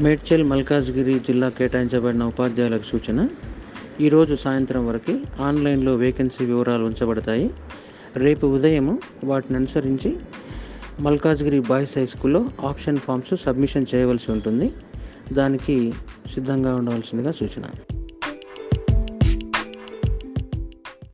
మేడ్చల్ మల్కాజ్గిరి జిల్లా కేటాయించబడిన ఉపాధ్యాయులకు సూచన ఈరోజు సాయంత్రం వరకు ఆన్లైన్లో వేకెన్సీ వివరాలు ఉంచబడతాయి. రేపు ఉదయం వాటిని అనుసరించి మల్కాజ్గిరి బాయ్స్ హై స్కూల్లో ఆప్షన్ ఫామ్స్ సబ్మిషన్ చేయవలసి ఉంటుంది. దానికి సిద్ధంగా ఉండవలసిందిగా సూచన.